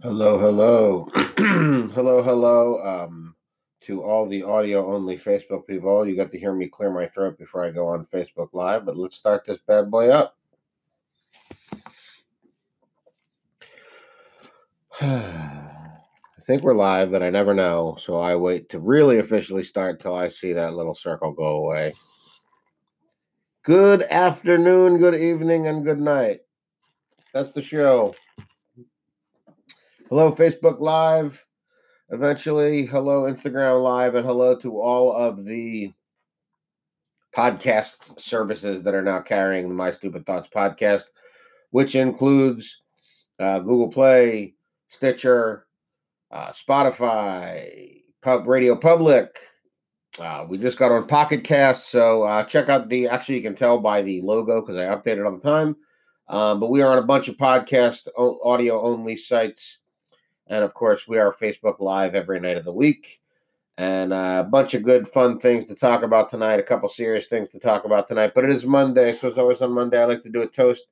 Hello, hello, hello, hello. Um, to all the audio only Facebook people, you got to hear me clear my throat before I go on Facebook Live. But let's start this bad boy up. I think we're live, but I never know. So I wait to really officially start till I see that little circle go away. Good afternoon, good evening, and good night. That's the show. Hello, Facebook Live. Eventually, hello, Instagram Live, and hello to all of the podcast services that are now carrying the My Stupid Thoughts podcast, which includes uh, Google Play, Stitcher, uh, Spotify, Pub Radio Public. Uh, we just got on Pocket Cast, so uh, check out the. Actually, you can tell by the logo because I update it all the time. Um, but we are on a bunch of podcast audio only sites, and of course, we are Facebook Live every night of the week, and uh, a bunch of good, fun things to talk about tonight. A couple serious things to talk about tonight. But it is Monday, so as always on Monday, I like to do a toast.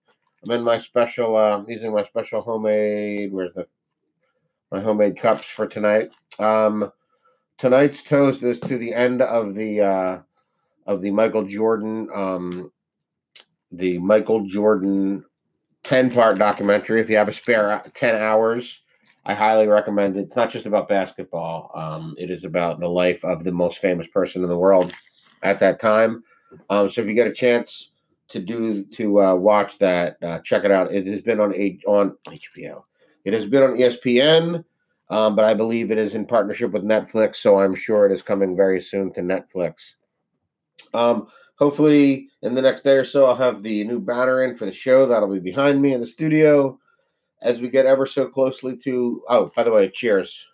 I'm in my special, uh, using my special homemade. Where's the my homemade cups for tonight. Um, tonight's toast is to the end of the uh, of the Michael Jordan um, the Michael Jordan ten part documentary. If you have a spare ten hours, I highly recommend it. It's not just about basketball. Um, it is about the life of the most famous person in the world at that time. Um, so if you get a chance to do to uh, watch that, uh, check it out. It has been on a, on HBO. It has been on ESPN, um, but I believe it is in partnership with Netflix, so I'm sure it is coming very soon to Netflix. Um, hopefully, in the next day or so, I'll have the new banner in for the show. That'll be behind me in the studio as we get ever so closely to. Oh, by the way, cheers.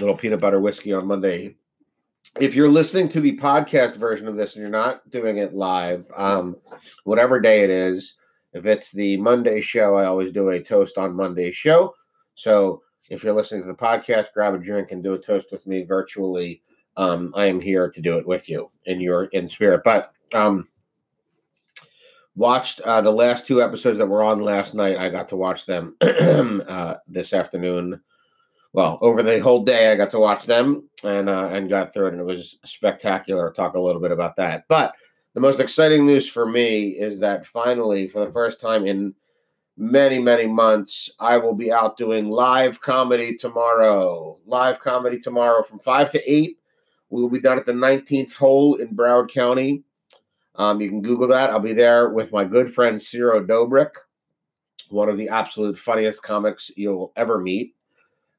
Little peanut butter whiskey on Monday. If you're listening to the podcast version of this and you're not doing it live, um, whatever day it is, if it's the Monday show, I always do a toast on Monday show. So if you're listening to the podcast, grab a drink and do a toast with me virtually. Um, I am here to do it with you in your in spirit. But um, watched uh, the last two episodes that were on last night. I got to watch them uh, this afternoon. Well, over the whole day, I got to watch them and uh, and got through it, and it was spectacular. Talk a little bit about that. But the most exciting news for me is that finally, for the first time in many, many months, I will be out doing live comedy tomorrow. Live comedy tomorrow from 5 to 8. We will be done at the 19th hole in Broward County. Um, you can Google that. I'll be there with my good friend Ciro Dobrik, one of the absolute funniest comics you'll ever meet.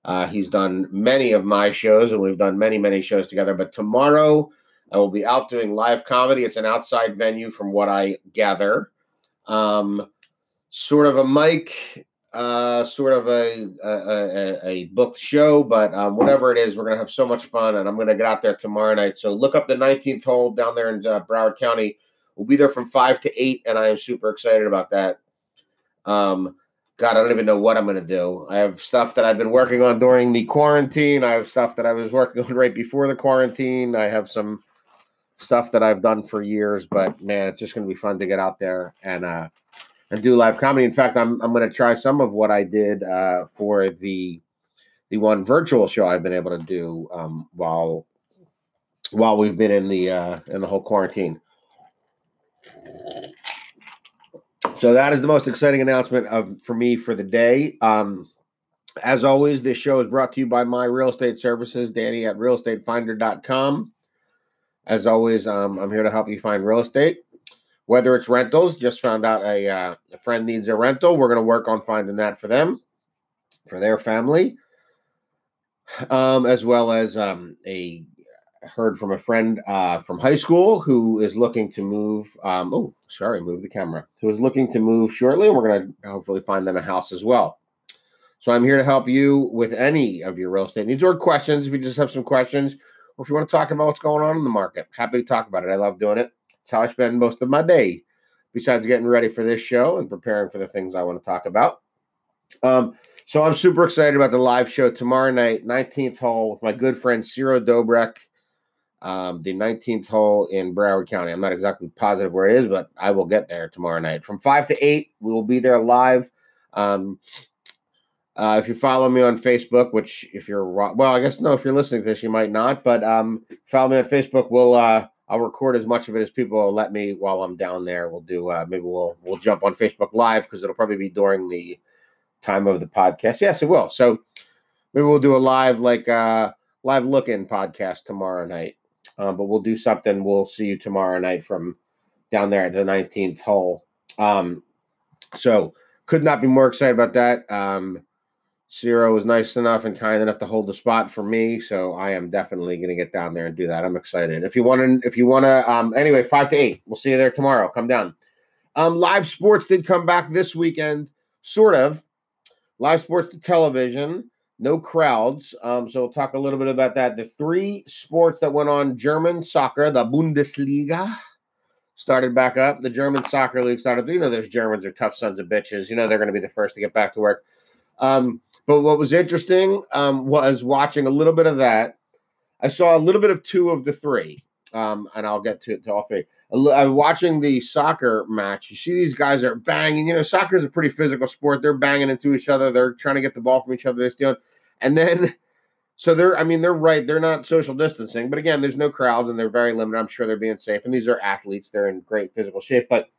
Uh, he's done many of my shows, and we've done many, many shows together. But tomorrow, I will be out doing live comedy. It's an outside venue, from what I gather. Um, sort of a mic, uh, sort of a a, a, a booked show, but um, whatever it is, we're gonna have so much fun, and I'm gonna get out there tomorrow night. So look up the 19th hole down there in uh, Broward County. We'll be there from five to eight, and I am super excited about that. Um, God, I don't even know what I'm gonna do. I have stuff that I've been working on during the quarantine. I have stuff that I was working on right before the quarantine. I have some stuff that I've done for years, but man, it's just gonna be fun to get out there and uh and do live comedy. In fact, I'm I'm gonna try some of what I did uh for the the one virtual show I've been able to do um while while we've been in the uh in the whole quarantine. So that is the most exciting announcement of for me for the day. Um as always, this show is brought to you by my real estate services, Danny at realestatefinder.com. As always, um, I'm here to help you find real estate, whether it's rentals. Just found out a, uh, a friend needs a rental. We're going to work on finding that for them, for their family, um, as well as um, a heard from a friend uh, from high school who is looking to move. Um, oh, sorry, move the camera. Who is looking to move shortly, and we're going to hopefully find them a house as well. So I'm here to help you with any of your real estate needs or questions. If you just have some questions, or if you want to talk about what's going on in the market, happy to talk about it. I love doing it. It's how I spend most of my day, besides getting ready for this show and preparing for the things I want to talk about. Um, so I'm super excited about the live show tomorrow night, 19th hole, with my good friend Ciro Dobrek. Um, the 19th hole in Broward County. I'm not exactly positive where it is, but I will get there tomorrow night. From 5 to 8, we will be there live. Um, uh, if you follow me on Facebook, which if you're well, I guess no, if you're listening to this, you might not, but um, follow me on Facebook. We'll uh, I'll record as much of it as people let me while I'm down there. We'll do uh, maybe we'll we'll jump on Facebook Live because it'll probably be during the time of the podcast. Yes, it will. So maybe we'll do a live like uh live look-in podcast tomorrow night. Um, but we'll do something. We'll see you tomorrow night from down there at the 19th hole. Um, so could not be more excited about that. Um, Ciro was nice enough and kind enough to hold the spot for me, so I am definitely going to get down there and do that. I'm excited. If you want to, if you want to, um, anyway, five to eight. We'll see you there tomorrow. Come down. Um, live sports did come back this weekend, sort of. Live sports to television, no crowds. Um, so we'll talk a little bit about that. The three sports that went on: German soccer, the Bundesliga, started back up. The German soccer league started. You know, those Germans are tough sons of bitches. You know, they're going to be the first to get back to work. Um, but what was interesting um, was watching a little bit of that. I saw a little bit of two of the three, um, and I'll get to, to all three. I'm watching the soccer match. You see these guys are banging. You know, soccer is a pretty physical sport. They're banging into each other. They're trying to get the ball from each other. They're stealing, and then so they're. I mean, they're right. They're not social distancing, but again, there's no crowds and they're very limited. I'm sure they're being safe. And these are athletes. They're in great physical shape, but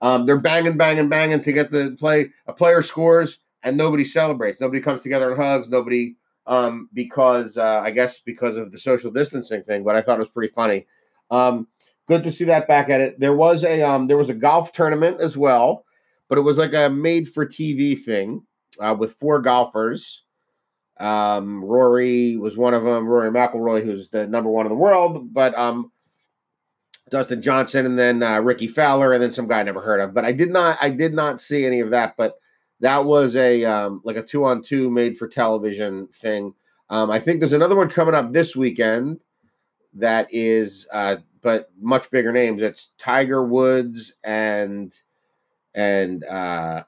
um, they're banging, banging, banging to get the play. A player scores and nobody celebrates. Nobody comes together and hugs. Nobody, um, because uh, I guess because of the social distancing thing. But I thought it was pretty funny. Um, good to see that back at it. There was a um, there was a golf tournament as well, but it was like a made for TV thing uh, with four golfers. Um, Rory was one of them. Rory McIlroy, who's the number one in the world, but um, Dustin Johnson, and then uh, Rickie Fowler, and then some guy I never heard of. But I did not, I did not see any of that. But that was a um, like a two on two made for television thing. Um, I think there's another one coming up this weekend that is, uh, but much bigger names. It's Tiger Woods and and uh,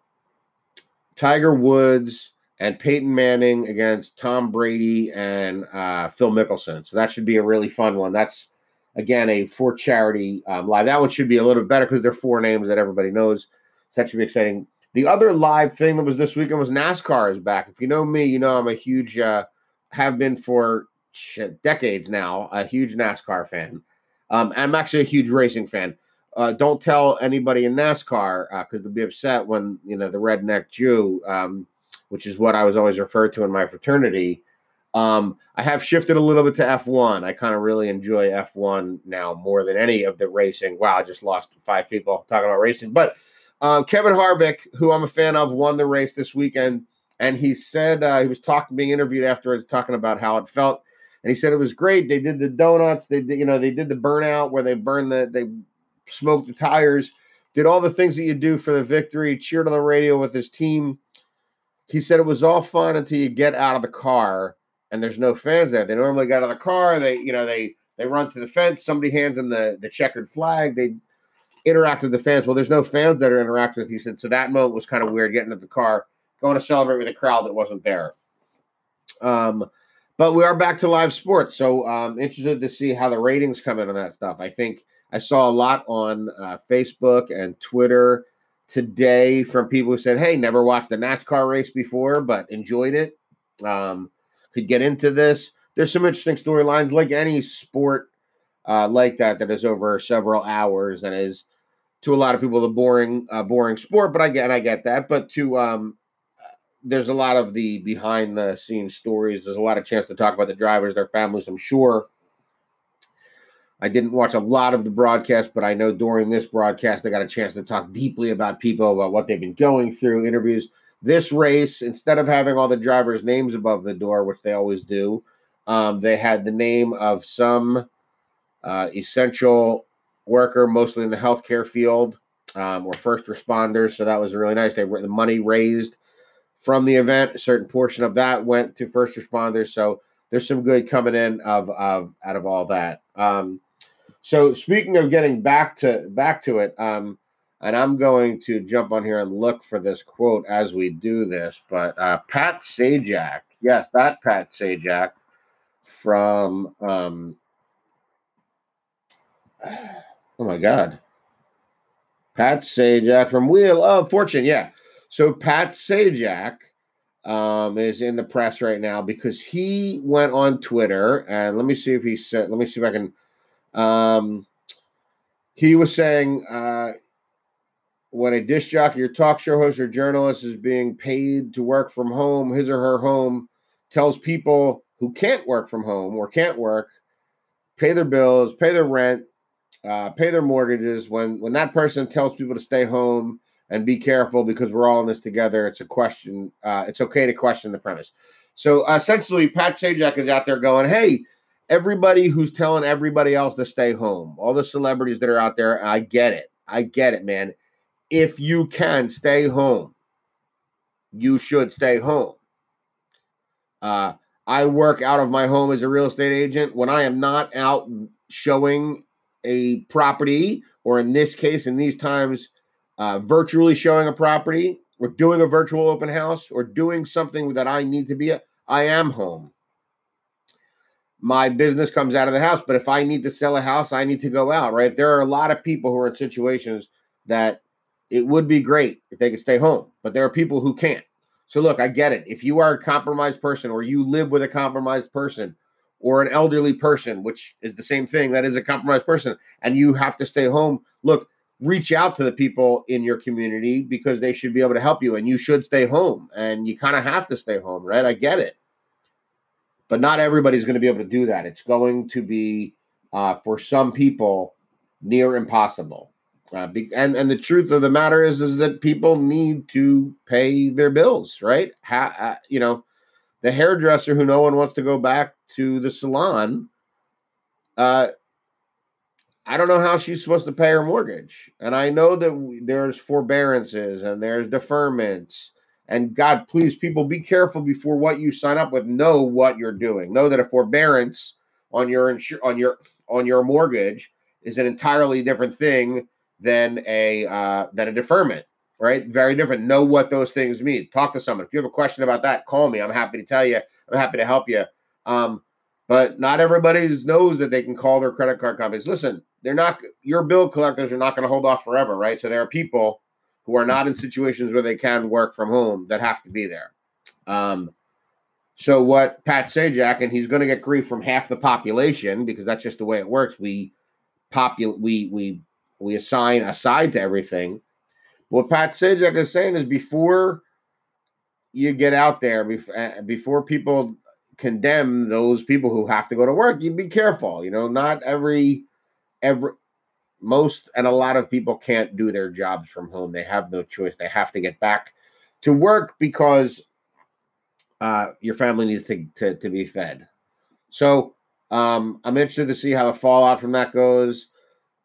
Tiger Woods and Peyton Manning against Tom Brady and uh, Phil Mickelson. So that should be a really fun one. That's again a for charity um, live. That one should be a little bit better because they're four names that everybody knows. So that should be exciting. The other live thing that was this weekend was NASCAR is back. If you know me, you know I'm a huge, uh, have been for shit, decades now, a huge NASCAR fan. Um, I'm actually a huge racing fan. Uh, don't tell anybody in NASCAR because uh, they'll be upset when you know the redneck Jew, um, which is what I was always referred to in my fraternity. Um, I have shifted a little bit to F1. I kind of really enjoy F1 now more than any of the racing. Wow, I just lost five people talking about racing, but um, Kevin Harvick, who I'm a fan of, won the race this weekend, and he said uh, he was talking, being interviewed afterwards, talking about how it felt, and he said it was great. They did the donuts, they did, you know, they did the burnout where they burned the, they smoked the tires, did all the things that you do for the victory, cheered on the radio with his team. He said it was all fun until you get out of the car and there's no fans there. They normally get out of the car, they, you know, they they run to the fence, somebody hands them the the checkered flag, they interact with the fans. Well, there's no fans that are interacting with. Said so that moment was kind of weird getting into the car, going to celebrate with a crowd that wasn't there. Um, but we are back to live sports. So I'm um, interested to see how the ratings come in on that stuff. I think I saw a lot on uh, Facebook and Twitter today from people who said, Hey, never watched the NASCAR race before, but enjoyed it. Um, to get into this, there's some interesting storylines like any sport uh, like that that is over several hours and is to a lot of people the boring uh, boring sport but i get i get that but to um there's a lot of the behind the scenes stories there's a lot of chance to talk about the drivers their families i'm sure i didn't watch a lot of the broadcast but i know during this broadcast i got a chance to talk deeply about people about what they've been going through interviews this race instead of having all the drivers names above the door which they always do um, they had the name of some uh, essential worker, mostly in the healthcare field, um, or first responders. So that was really nice. They were the money raised from the event. A certain portion of that went to first responders. So there's some good coming in of, of out of all that. Um, so speaking of getting back to back to it, um, and I'm going to jump on here and look for this quote as we do this. But uh, Pat Sajak, yes, that Pat Sajak from um, oh my God. Pat Sajak from Wheel of Fortune. Yeah. So Pat Sajak um, is in the press right now because he went on Twitter and let me see if he said, let me see if I can. Um, he was saying uh, when a disc jockey or talk show host or journalist is being paid to work from home, his or her home tells people who can't work from home or can't work, pay their bills, pay their rent, uh, pay their mortgages. When when that person tells people to stay home and be careful because we're all in this together, it's a question. Uh, it's okay to question the premise. So uh, essentially, Pat Sajak is out there going, "Hey, everybody who's telling everybody else to stay home, all the celebrities that are out there, I get it. I get it, man. If you can stay home, you should stay home. Uh, I work out of my home as a real estate agent. When I am not out showing a property, or in this case, in these times, uh, virtually showing a property, or doing a virtual open house, or doing something that I need to be at, I am home. My business comes out of the house, but if I need to sell a house, I need to go out, right? There are a lot of people who are in situations that it would be great if they could stay home, but there are people who can't. So, look, I get it. If you are a compromised person or you live with a compromised person, or an elderly person, which is the same thing, that is a compromised person, and you have to stay home, look, reach out to the people in your community because they should be able to help you and you should stay home and you kind of have to stay home, right? I get it. But not everybody's going to be able to do that. It's going to be, uh, for some people, near impossible. Uh, and and the truth of the matter is is that people need to pay their bills, right? Ha, uh, you know, the hairdresser who no one wants to go back to the salon, uh, I don't know how she's supposed to pay her mortgage. And I know that there's forbearances and there's deferments. And God, please, people, be careful before what you sign up with. Know what you're doing. Know that a forbearance on your insur- on your on your mortgage is an entirely different thing than a uh, than a deferment right? Very different. Know what those things mean. Talk to someone. If you have a question about that, call me. I'm happy to tell you. I'm happy to help you. Um, but not everybody knows that they can call their credit card companies. Listen, they're not your bill collectors are not going to hold off forever, right? So there are people who are not in situations where they can work from home that have to be there. Um, so what Pat Sajak and he's going to get grief from half the population because that's just the way it works. We popul we we we assign a side to everything what Pat Sajak is saying is before you get out there, eh, before people condemn those people who have to go to work, you be careful. You know, not every every most and a lot of people can't do their jobs from home. They have no choice. They have to get back to work because uh, your family needs to, to, to be fed. So um, I'm interested to see how the fallout from that goes.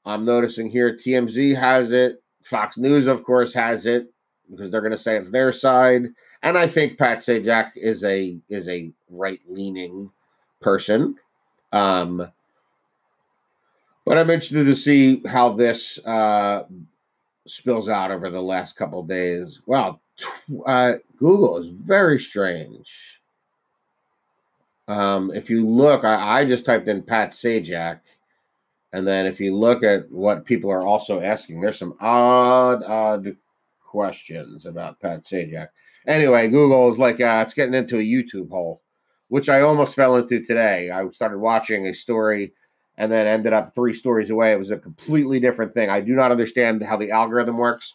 I'm noticing here TMZ has it. Fox News, of course, has it because they're going to say it's their side. And I think Pat Sajak is a is a right leaning person. Um, but I'm interested to see how this uh, spills out over the last couple days. Wow, uh, Google is very strange. Um, if you look, I, I just typed in Pat Sajak and then if you look at what people are also asking, there's some odd, odd questions about Pat Sajak. Anyway, Google is like, uh, it's getting into a YouTube hole, which I almost fell into today. I started watching a story and then ended up three stories away. It was a completely different thing. I do not understand how the algorithm works,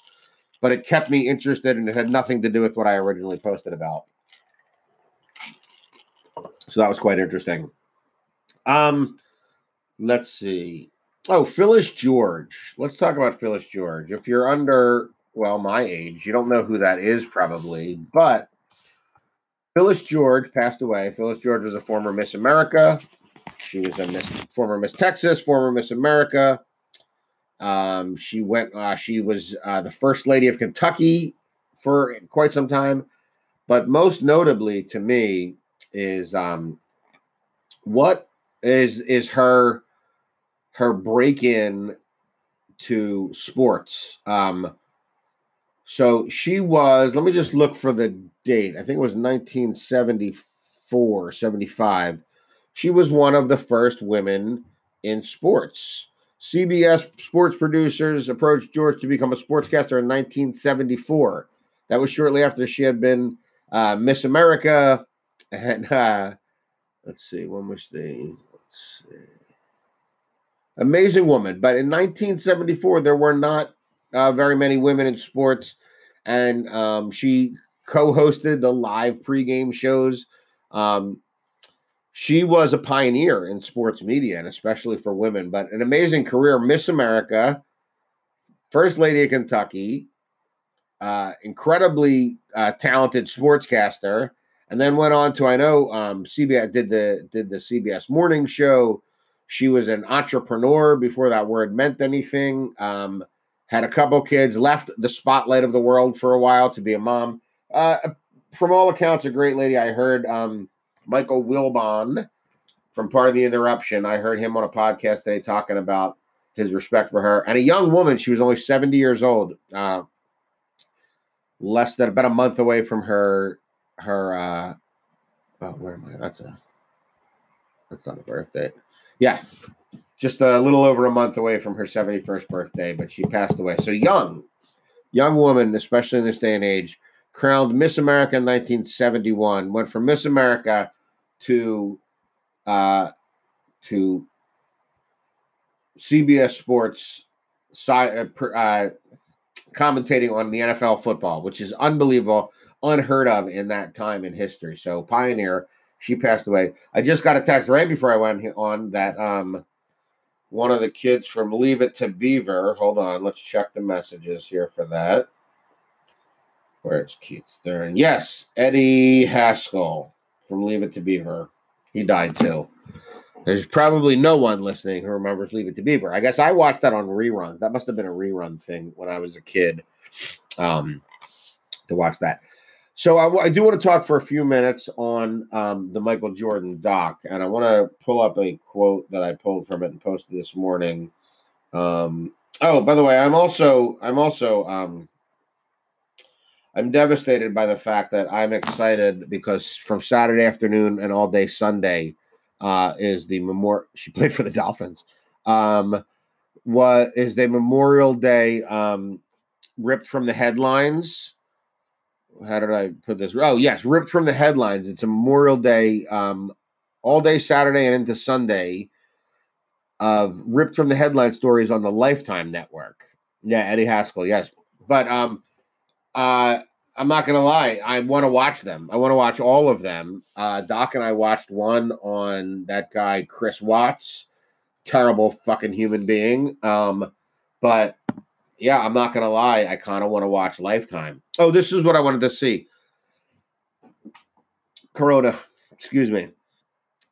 but it kept me interested and it had nothing to do with what I originally posted about. So that was quite interesting. Um, let's see. Oh, Phyllis George. Let's talk about Phyllis George. If you're under, well, my age, you don't know who that is probably, but Phyllis George passed away. Phyllis George was a former Miss America. She was a Miss, former Miss Texas, former Miss America. Um, she went. Uh, she was uh, the first lady of Kentucky for quite some time, but most notably to me is um, what is is her her break in to sports. Um, so she was, let me just look for the date. I think it was 1974, 75. She was one of the first women in sports. CBS sports producers approached George to become a sportscaster in 1974. That was shortly after she had been uh, Miss America. And uh, let's see, when was the let's see. Amazing woman. But in 1974, there were not uh, very many women in sports. And um, she co hosted the live pregame shows. Um, she was a pioneer in sports media and especially for women, but an amazing career. Miss America, First Lady of Kentucky, uh, incredibly uh, talented sportscaster, and then went on to I know um, CBS did the did the CBS morning show. She was an entrepreneur before that word meant anything. Um, had a couple kids, left the spotlight of the world for a while to be a mom. Uh, from all accounts, a great lady. I heard um, Michael Wilbon from Pardon the Interruption. I heard him on a podcast today talking about his respect for her and a young woman. She was only 70 years old, uh, less than about a month away from her. Her, uh, oh, where am I? That's a, that's not a birthday. Yeah, just a little over a month away from her 71st birthday, but she passed away. So young, young woman, especially in this day and age crowned Miss America in 1971. Went from Miss America to uh, to CBS Sports uh, uh, commentating on the NFL football, which is unbelievable, unheard of in that time in history. So pioneer. She passed away. I just got a text right before I went on that um, one of the kids from Leave It to Beaver. Hold on, let's check the messages here for that. Where's Keith Stern? Yes, Eddie Haskell from Leave It to Beaver. He died too. There's probably no one listening who remembers Leave It to Beaver. I guess I watched that on reruns. That must have been a rerun thing when I was a kid um, to watch that. So I, I, do want to talk for a few minutes on um, the Michael Jordan doc, and I want to pull up a quote that I pulled from it and posted this morning. Um, oh, by the way, I'm also I'm also um, I'm devastated by the fact that I'm excited because from Saturday afternoon and all day Sunday uh, is the memorial. She played for the Dolphins. Um, what is the Memorial Day um, ripped from the headlines? How did I put this? Oh, yes, ripped from the headlines. It's a Memorial Day, um, all day Saturday and into Sunday of ripped from the headline stories on the Lifetime Network. Yeah, Eddie Haskell. Yes, but um, uh, I'm not gonna lie, I want to watch them. I want to watch all of them. Uh, Doc and I watched one on that guy Chris Watts, terrible fucking human being. Um, but yeah, I'm not gonna lie, I kind of want to watch Lifetime. Oh, this is what I wanted to see. Corona, excuse me.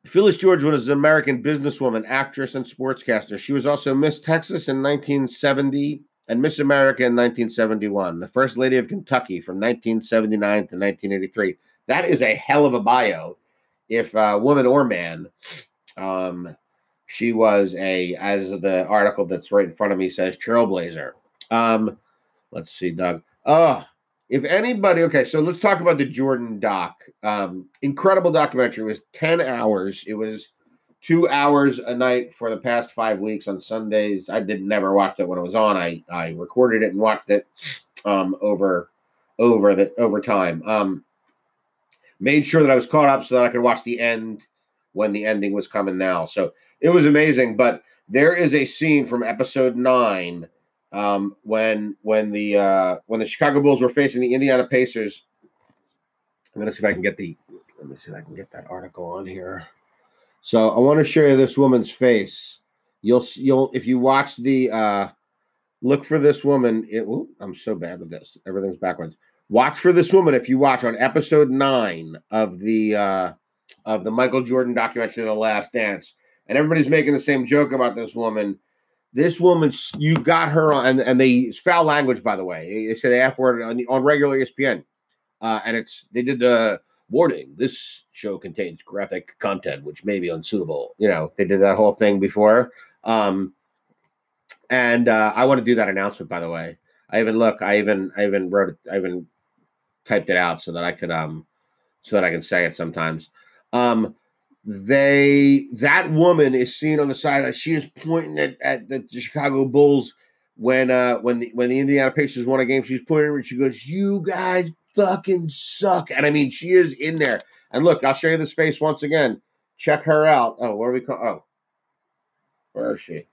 Phyllis George was an American businesswoman, actress, and sportscaster. She was also Miss Texas in 1970 and Miss America in 1971, the First Lady of Kentucky from 1979 to 1983. That is a hell of a bio, if uh, woman or man. Um, she was a, as the article that's right in front of me says, trailblazer. Um, let's see, Doug. Oh, if anybody, okay, so let's talk about the Jordan doc. Um, incredible documentary. It was 10 hours. It was two hours a night for the past five weeks on Sundays. I did never watch it when it was on. I I recorded it and watched it um, over over the over time. Um, made sure that I was caught up so that I could watch the end when the ending was coming now. So it was amazing. But there is a scene from episode nine um, when when the uh, when the Chicago Bulls were facing the Indiana Pacers. I'm gonna see if I can get the let me see if I can get that article on here. So I want to show you this woman's face. You'll you'll if you watch the uh look for this woman. It, ooh, I'm so bad with this. Everything's backwards. Watch for this woman if you watch on episode nine of the uh of the Michael Jordan documentary, The Last Dance, and everybody's making the same joke about this woman. This woman, you got her on, and, and they foul language, by the way. They say the F word on, on regular ESPN, uh, and it's they did the warning this show contains graphic content which may be unsuitable. You know they did that whole thing before. Um and uh, i want to do that announcement by the way. I even look i even i even wrote it i even typed it out so that i could um so that i can say it sometimes. Um they that woman is seen on the sideline. She is pointing at, at the, Chicago Bulls when uh when the when the Indiana Pacers won a game. She's pointing and she goes, "You guys fucking suck." And I mean, she is in there. And look, I'll show you this face once again. Check her out. Oh, where are we call? Oh, where is she?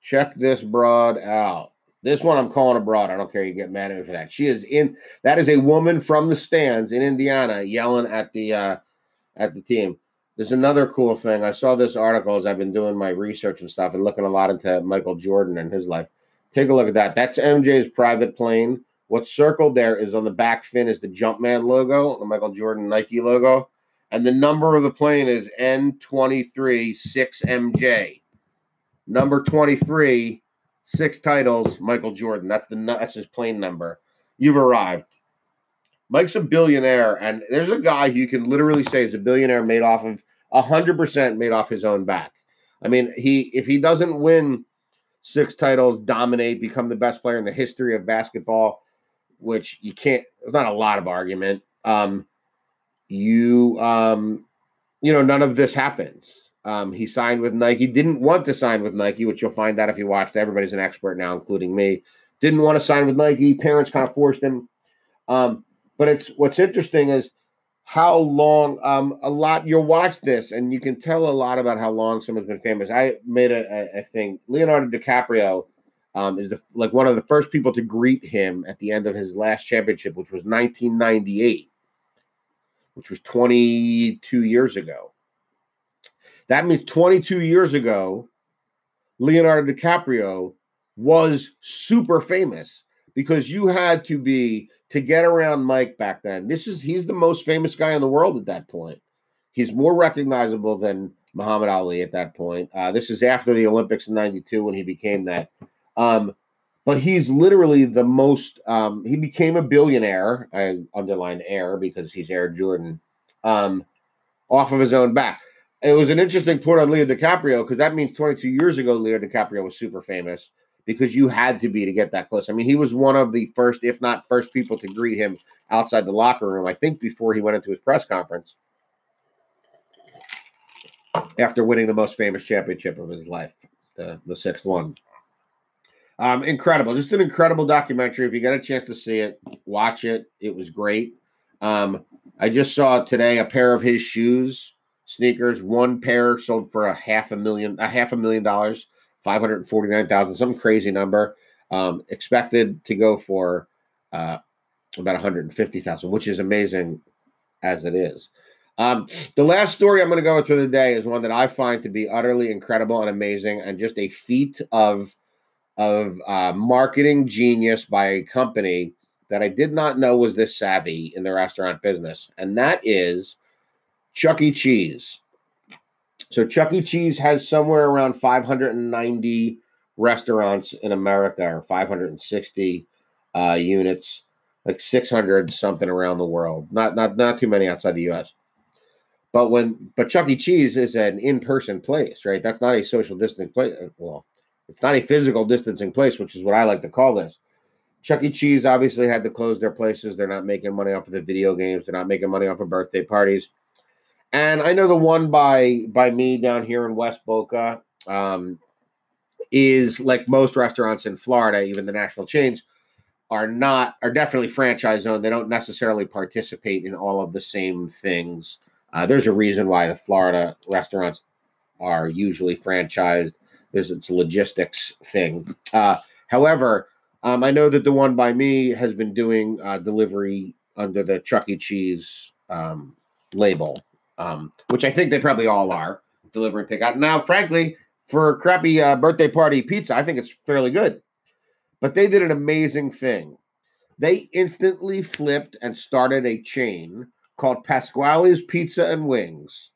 Check this broad out. This one I'm calling a broad. I don't care. You get mad at me for that. She is in. That is a woman from the stands in Indiana yelling at the uh at the team. There's another cool thing. I saw this article as I've been doing my research and stuff and looking a lot into Michael Jordan and his life. Take a look at that. That's MJ's private plane. What's circled there is on the back fin is the Jumpman logo, the Michael Jordan Nike logo. And the number of the plane is N236MJ. Number 23, six titles, Michael Jordan. That's the that's his plane number. You've arrived. Mike's a billionaire, and there's a guy who you can literally say is a billionaire made off of hundred percent made off his own back. I mean, he if he doesn't win six titles, dominate, become the best player in the history of basketball, which you can't. There's not a lot of argument. Um, you um, you know, none of this happens. Um, he signed with Nike. Didn't want to sign with Nike, which you'll find out if you watched. Everybody's an expert now, including me. Didn't want to sign with Nike. Parents kind of forced him. Um, but it's what's interesting is how long um a lot you'll watch this and you can tell a lot about how long someone's been famous. I made a, a, thing leonardo dicaprio um is the like one of the first people to greet him at the end of his last championship which was 1998 which was 22 years ago. That means 22 years ago leonardo dicaprio was super famous because you had to be to get around Mike back then. This is he's the most famous guy in the world at that point. He's more recognizable than Muhammad Ali at that point. Uh, this is after the Olympics in '92 when he became that. Um, but he's literally the most. Um, he became a billionaire. I underlined Air because he's Air Jordan, um, off of his own back. It was an interesting point on Leo DiCaprio because that means 22 years ago, Leo DiCaprio was super famous because you had to be to get that close. I mean, he was one of the first, if not first, people to greet him outside the locker room. I think before he went into his press conference after winning the most famous championship of his life, the, the sixth one. Um, incredible, just an incredible documentary. If you got a chance to see it, watch it. It was great. Um, I just saw today a pair of his shoes, sneakers. One pair sold for a half a million, a half a million dollars. 549,000, some crazy number. Um, expected to go for uh, about 150,000, which is amazing as it is. Um, the last story I'm going to go into today is one that I find to be utterly incredible and amazing, and just a feat of of uh, marketing genius by a company that I did not know was this savvy in the restaurant business, and that is Chuck E. Cheese. So Chuck E. Cheese has somewhere around 590 restaurants in America, or 560 uh, units, like 600 something around the world. Not not not too many outside the U.S. But when but Chuck E. Cheese is an in-person place, right? That's not a social distancing place. Uh, well, it's not a physical distancing place, which is what I like to call this. Chuck E. Cheese obviously had to close their places. They're not making money off of the video games. They're not making money off of birthday parties. And I know the one by by me down here in West Boca um, is like most restaurants in Florida, even the national chains are not are definitely franchise owned. They don't necessarily participate in all of the same things. Uh, there's a reason why the Florida restaurants are usually franchised. There's it's logistics thing. Uh, however, um, I know that the one by me has been doing uh, delivery under the Chuck E. Cheese um, label um, which I think they probably all are delivering pickup. Now, frankly, for crappy uh, birthday party pizza, I think it's fairly good. But they did an amazing thing. They instantly flipped and started a chain called Pasquale's Pizza and Wings.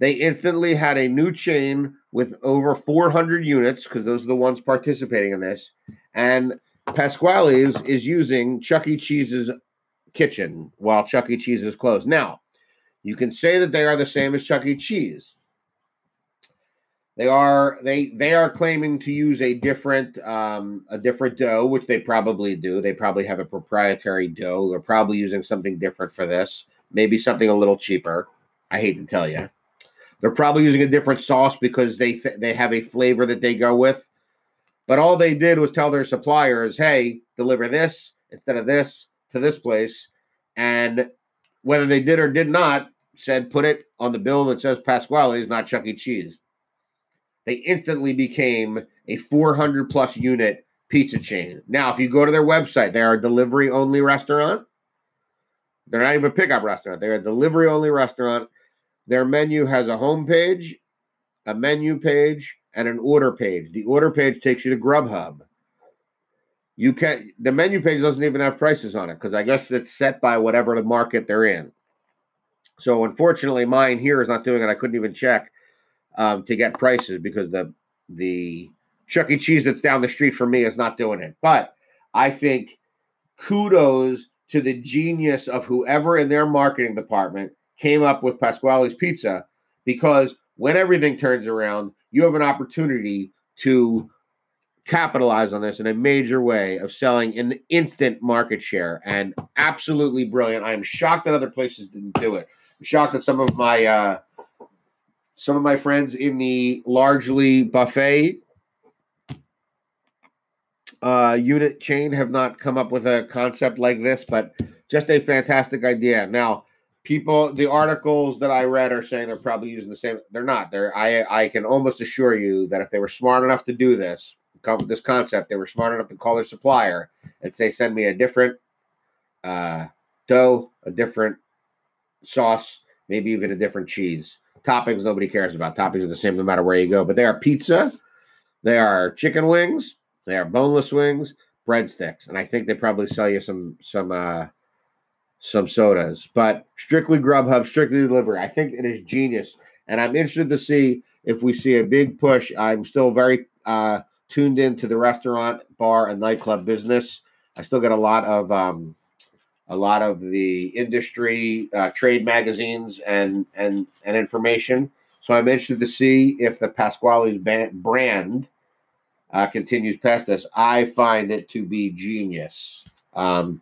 They instantly had a new chain with over 400 units because those are the ones participating in this. And Pasquale's is using Chuck E. Cheese's kitchen while Chuck E. Cheese is closed. Now, you can say that they are the same as Chuck E. Cheese. They are they they are claiming to use a different um, a different dough, which they probably do. They probably have a proprietary dough. They're probably using something different for this, maybe something a little cheaper. I hate to tell you. They're probably using a different sauce because they th- they have a flavor that they go with. But all they did was tell their suppliers, "Hey, deliver this instead of this to this place." And whether they did or did not, said put it on the bill that says Pasquale's, not Chuck E. Cheese. They instantly became a 400 plus unit pizza chain. Now, if you go to their website, they are a delivery only restaurant. They're not even a pickup restaurant. They're a delivery only restaurant. Their menu has a home page, a menu page, and an order page. The order page takes you to Grubhub. You can the menu page doesn't even have prices on it because I guess it's set by whatever the market they're in. So unfortunately, mine here is not doing it. I couldn't even check um, to get prices because the the Chuck E. Cheese that's down the street from me is not doing it. But I think kudos to the genius of whoever in their marketing department came up with Pasquale's Pizza because when everything turns around, you have an opportunity to capitalize on this in a major way of selling an instant market share and absolutely brilliant. I am shocked that other places didn't do it. Shocked that some of my uh, some of my friends in the largely buffet uh, unit chain have not come up with a concept like this, but just a fantastic idea. Now, people, the articles that I read are saying they're probably using the same. They're not. They're. I I can almost assure you that if they were smart enough to do this, come with this concept, they were smart enough to call their supplier and say, send me a different uh, dough, a different sauce, maybe even a different cheese. Toppings nobody cares about. Toppings are the same no matter where you go. But they are pizza, they are chicken wings, they are boneless wings, breadsticks, and I think they probably sell you some some uh some sodas. But strictly Grubhub, strictly delivery. I think it is genius, and I'm interested to see if we see a big push. I'm still very uh tuned into the restaurant, bar, and nightclub business. I still get a lot of um a lot of the industry uh, trade magazines and and and information. So I'm interested to see if the Pasquale's brand uh, continues past this. I find it to be genius. Um,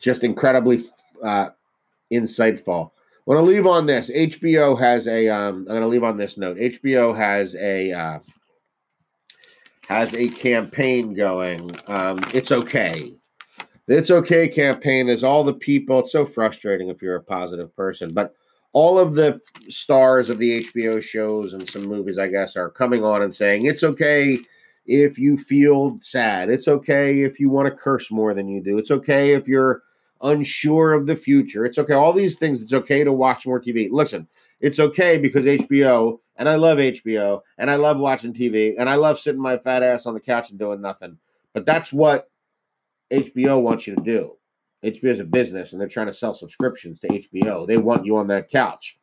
just incredibly uh, insightful. I want to leave on this. HBO has a. Um, I'm going to leave on this note. HBO has a uh, has a campaign going. Um, it's okay. It's okay campaign is all the people. It's so frustrating if you're a positive person, but all of the stars of the HBO shows and some movies, I guess, are coming on and saying it's okay if you feel sad. It's okay if you want to curse more than you do. It's okay if you're unsure of the future. It's okay. All these things, it's okay to watch more TV. Listen, it's okay because HBO, and I love HBO, and I love watching TV, and I love sitting my fat ass on the couch and doing nothing. But that's what HBO wants you to do. HBO is a business and they're trying to sell subscriptions to HBO. They want you on that couch.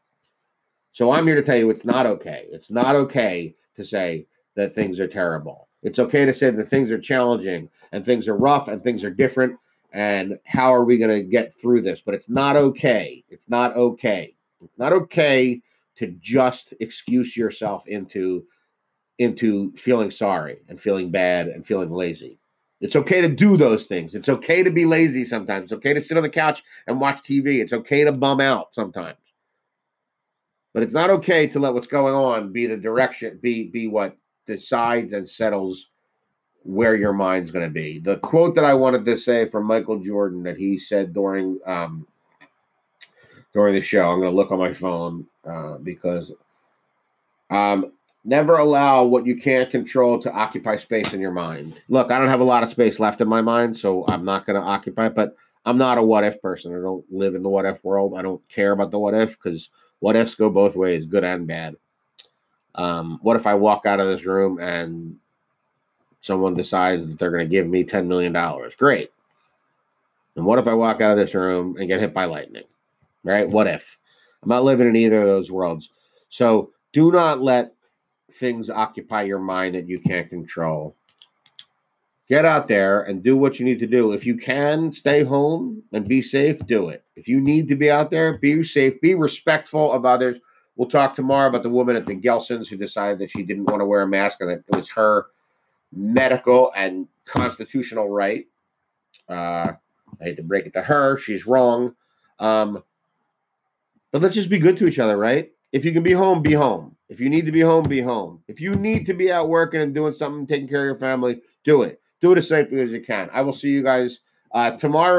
So I'm here to tell you it's not okay. It's not okay to say that things are terrible. It's okay to say that things are challenging and things are rough and things are different. And how are we going to get through this? But it's not okay. It's not okay. It's not okay to just excuse yourself into into feeling sorry and feeling bad and feeling lazy. It's okay to do those things. It's okay to be lazy sometimes. It's okay to sit on the couch and watch TV. It's okay to bum out sometimes. But it's not okay to let what's going on be the direction, be be what decides and settles where your mind's going to be. The quote that I wanted to say from Michael Jordan that he said during um, during the show. I'm going to look on my phone uh, because um, Never allow what you can't control to occupy space in your mind. Look, I don't have a lot of space left in my mind, so I'm not going to occupy. But I'm not a what if person. I don't live in the what if world. I don't care about the what if because what ifs go both ways, good and bad. Um, what if I walk out of this room and someone decides that they're going to give me $10 million? Great. And what if I walk out of this room and get hit by lightning? Right? What if? I'm not living in either of those worlds. So do not let things occupy your mind that you can't control. Get out there and do what you need to do. If you can stay home and be safe, do it. If you need to be out there, be safe, be respectful of others. We'll talk tomorrow about the woman at the Gelson's who decided that she didn't want to wear a mask and that it was her medical and constitutional right. Uh, I hate to break it to her. She's wrong. Um, But let's just be good to each other, right? If you can be home, be home. If you need to be home, be home. If you need to be out working and doing something, taking care of your family, do it. Do it as safely as you can. I will see you guys uh, tomorrow.